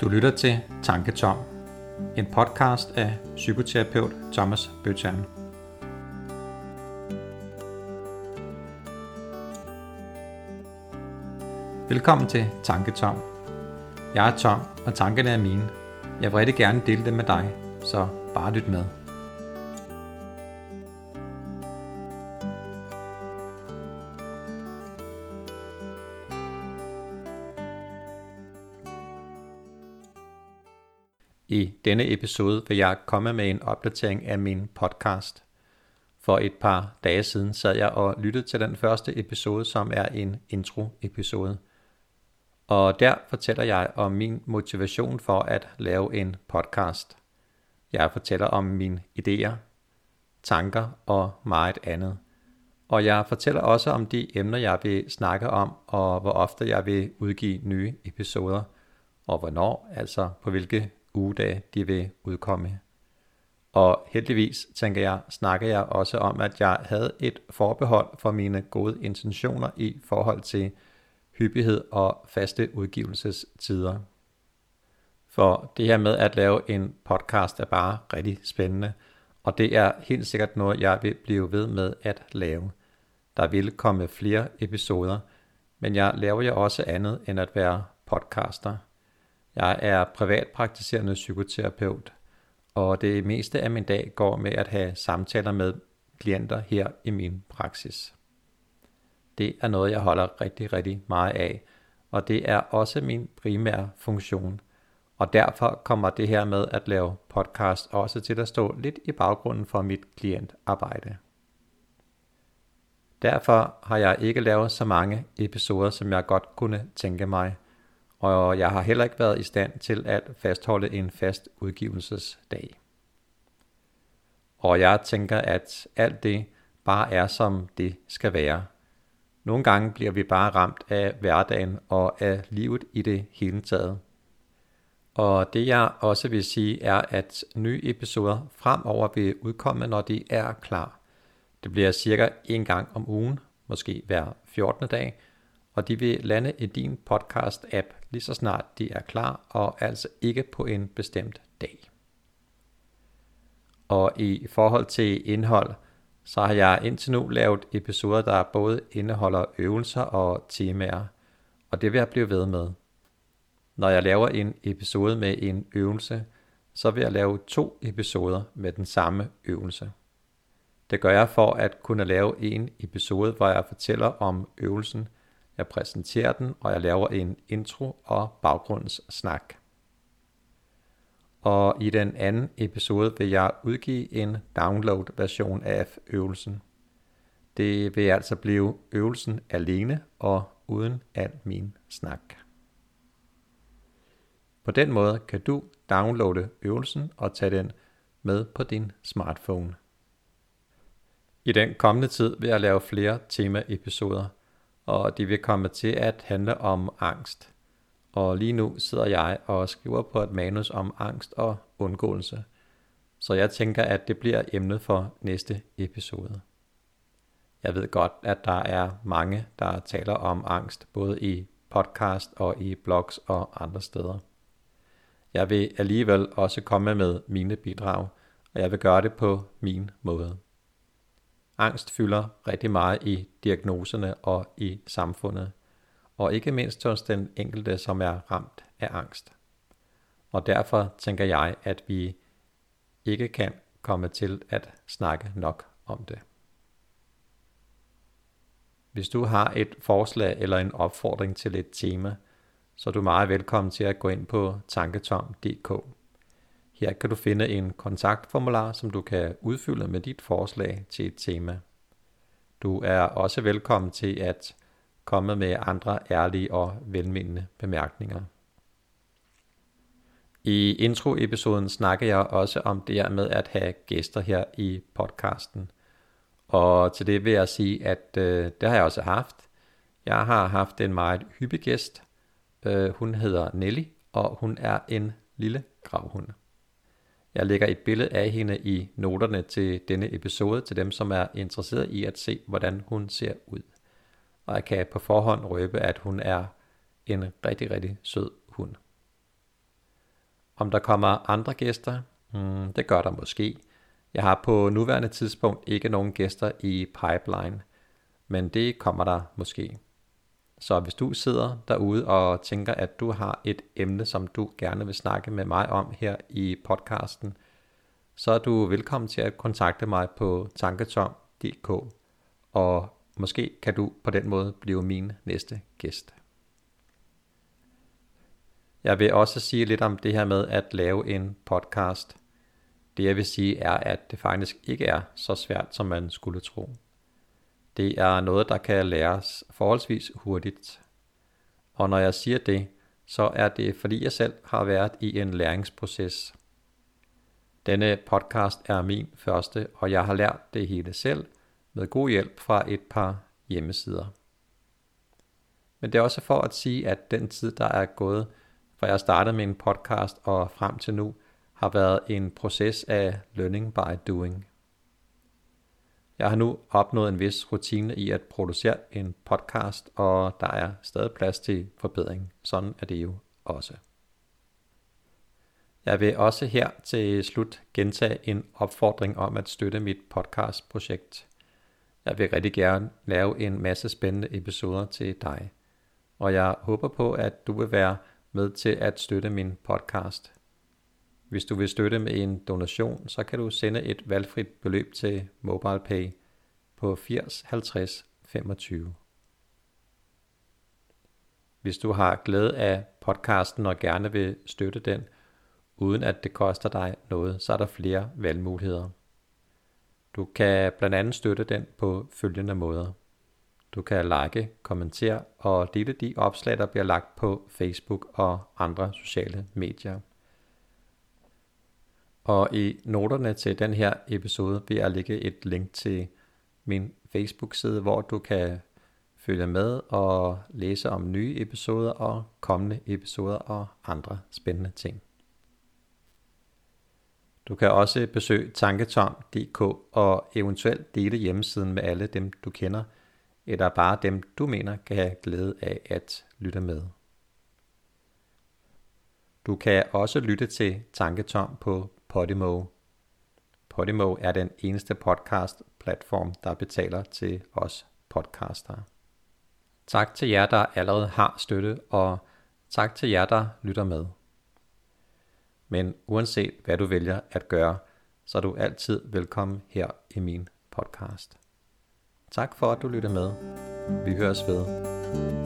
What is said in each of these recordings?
Du lytter til Tanketom, en podcast af psykoterapeut Thomas Bøtjern. Velkommen til Tanketom. Jeg er Tom, og tankerne er mine. Jeg vil rigtig gerne dele dem med dig, så bare lyt med. I denne episode vil jeg komme med en opdatering af min podcast. For et par dage siden sad jeg og lyttede til den første episode, som er en intro-episode. Og der fortæller jeg om min motivation for at lave en podcast. Jeg fortæller om mine idéer, tanker og meget andet. Og jeg fortæller også om de emner, jeg vil snakke om, og hvor ofte jeg vil udgive nye episoder, og hvornår, altså på hvilke ugedage de vil udkomme. Og heldigvis, tænker jeg, snakker jeg også om, at jeg havde et forbehold for mine gode intentioner i forhold til hyppighed og faste udgivelsestider. For det her med at lave en podcast er bare rigtig spændende, og det er helt sikkert noget, jeg vil blive ved med at lave. Der vil komme flere episoder, men jeg laver jo også andet end at være podcaster. Jeg er privatpraktiserende psykoterapeut, og det meste af min dag går med at have samtaler med klienter her i min praksis. Det er noget, jeg holder rigtig, rigtig meget af, og det er også min primære funktion. Og derfor kommer det her med at lave podcast også til at stå lidt i baggrunden for mit klientarbejde. Derfor har jeg ikke lavet så mange episoder, som jeg godt kunne tænke mig, og jeg har heller ikke været i stand til at fastholde en fast udgivelsesdag. Og jeg tænker, at alt det bare er som det skal være. Nogle gange bliver vi bare ramt af hverdagen og af livet i det hele taget. Og det jeg også vil sige er, at nye episoder fremover vil udkomme, når de er klar. Det bliver cirka en gang om ugen, måske hver 14. dag, og de vil lande i din podcast-app lige så snart de er klar, og altså ikke på en bestemt dag. Og i forhold til indhold, så har jeg indtil nu lavet episoder, der både indeholder øvelser og temaer, og det vil jeg blive ved med. Når jeg laver en episode med en øvelse, så vil jeg lave to episoder med den samme øvelse. Det gør jeg for at kunne lave en episode, hvor jeg fortæller om øvelsen, jeg præsenterer den, og jeg laver en intro og baggrundssnak. Og i den anden episode vil jeg udgive en download-version af øvelsen. Det vil altså blive øvelsen alene og uden al min snak. På den måde kan du downloade øvelsen og tage den med på din smartphone. I den kommende tid vil jeg lave flere temaepisoder, episoder og det vil komme til at handle om angst. Og lige nu sidder jeg og skriver på et manus om angst og undgåelse. Så jeg tænker, at det bliver emnet for næste episode. Jeg ved godt, at der er mange, der taler om angst, både i podcast og i blogs og andre steder. Jeg vil alligevel også komme med mine bidrag, og jeg vil gøre det på min måde. Angst fylder rigtig meget i diagnoserne og i samfundet, og ikke mindst hos den enkelte, som er ramt af angst. Og derfor tænker jeg, at vi ikke kan komme til at snakke nok om det. Hvis du har et forslag eller en opfordring til et tema, så er du meget velkommen til at gå ind på tanketom.dk. Her kan du finde en kontaktformular, som du kan udfylde med dit forslag til et tema. Du er også velkommen til at komme med andre ærlige og velmenende bemærkninger. I introepisoden snakker jeg også om det her med at have gæster her i podcasten. Og til det vil jeg sige, at øh, det har jeg også haft. Jeg har haft en meget hyppig gæst. Øh, hun hedder Nelly, og hun er en lille gravhund. Jeg lægger et billede af hende i noterne til denne episode til dem, som er interesseret i at se, hvordan hun ser ud. Og jeg kan på forhånd røbe, at hun er en rigtig, rigtig sød hund. Om der kommer andre gæster? Hmm, det gør der måske. Jeg har på nuværende tidspunkt ikke nogen gæster i pipeline, men det kommer der måske. Så hvis du sidder derude og tænker, at du har et emne, som du gerne vil snakke med mig om her i podcasten, så er du velkommen til at kontakte mig på tanketom.dk, og måske kan du på den måde blive min næste gæst. Jeg vil også sige lidt om det her med at lave en podcast. Det jeg vil sige er, at det faktisk ikke er så svært, som man skulle tro. Det er noget, der kan læres forholdsvis hurtigt. Og når jeg siger det, så er det fordi jeg selv har været i en læringsproces. Denne podcast er min første, og jeg har lært det hele selv med god hjælp fra et par hjemmesider. Men det er også for at sige, at den tid, der er gået, fra jeg startede min podcast og frem til nu, har været en proces af learning by doing. Jeg har nu opnået en vis rutine i at producere en podcast, og der er stadig plads til forbedring. Sådan er det jo også. Jeg vil også her til slut gentage en opfordring om at støtte mit podcastprojekt. Jeg vil rigtig gerne lave en masse spændende episoder til dig, og jeg håber på, at du vil være med til at støtte min podcast. Hvis du vil støtte med en donation, så kan du sende et valgfrit beløb til MobilePay på 80 50 25. Hvis du har glæde af podcasten og gerne vil støtte den, uden at det koster dig noget, så er der flere valgmuligheder. Du kan blandt andet støtte den på følgende måder. Du kan like, kommentere og dele de opslag, der bliver lagt på Facebook og andre sociale medier. Og i noterne til den her episode vil jeg lægge et link til min Facebook-side, hvor du kan følge med og læse om nye episoder og kommende episoder og andre spændende ting. Du kan også besøge tanketom.dk og eventuelt dele hjemmesiden med alle dem, du kender, eller bare dem, du mener kan have glæde af at lytte med. Du kan også lytte til Tanketom på Podimo. Podimo er den eneste podcast-platform, der betaler til os podcastere. Tak til jer, der allerede har støtte, og tak til jer, der lytter med. Men uanset hvad du vælger at gøre, så er du altid velkommen her i min podcast. Tak for at du lytter med. Vi høres ved.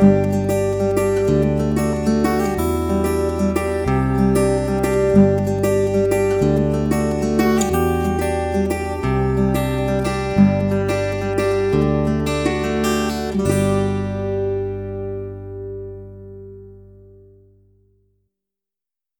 Música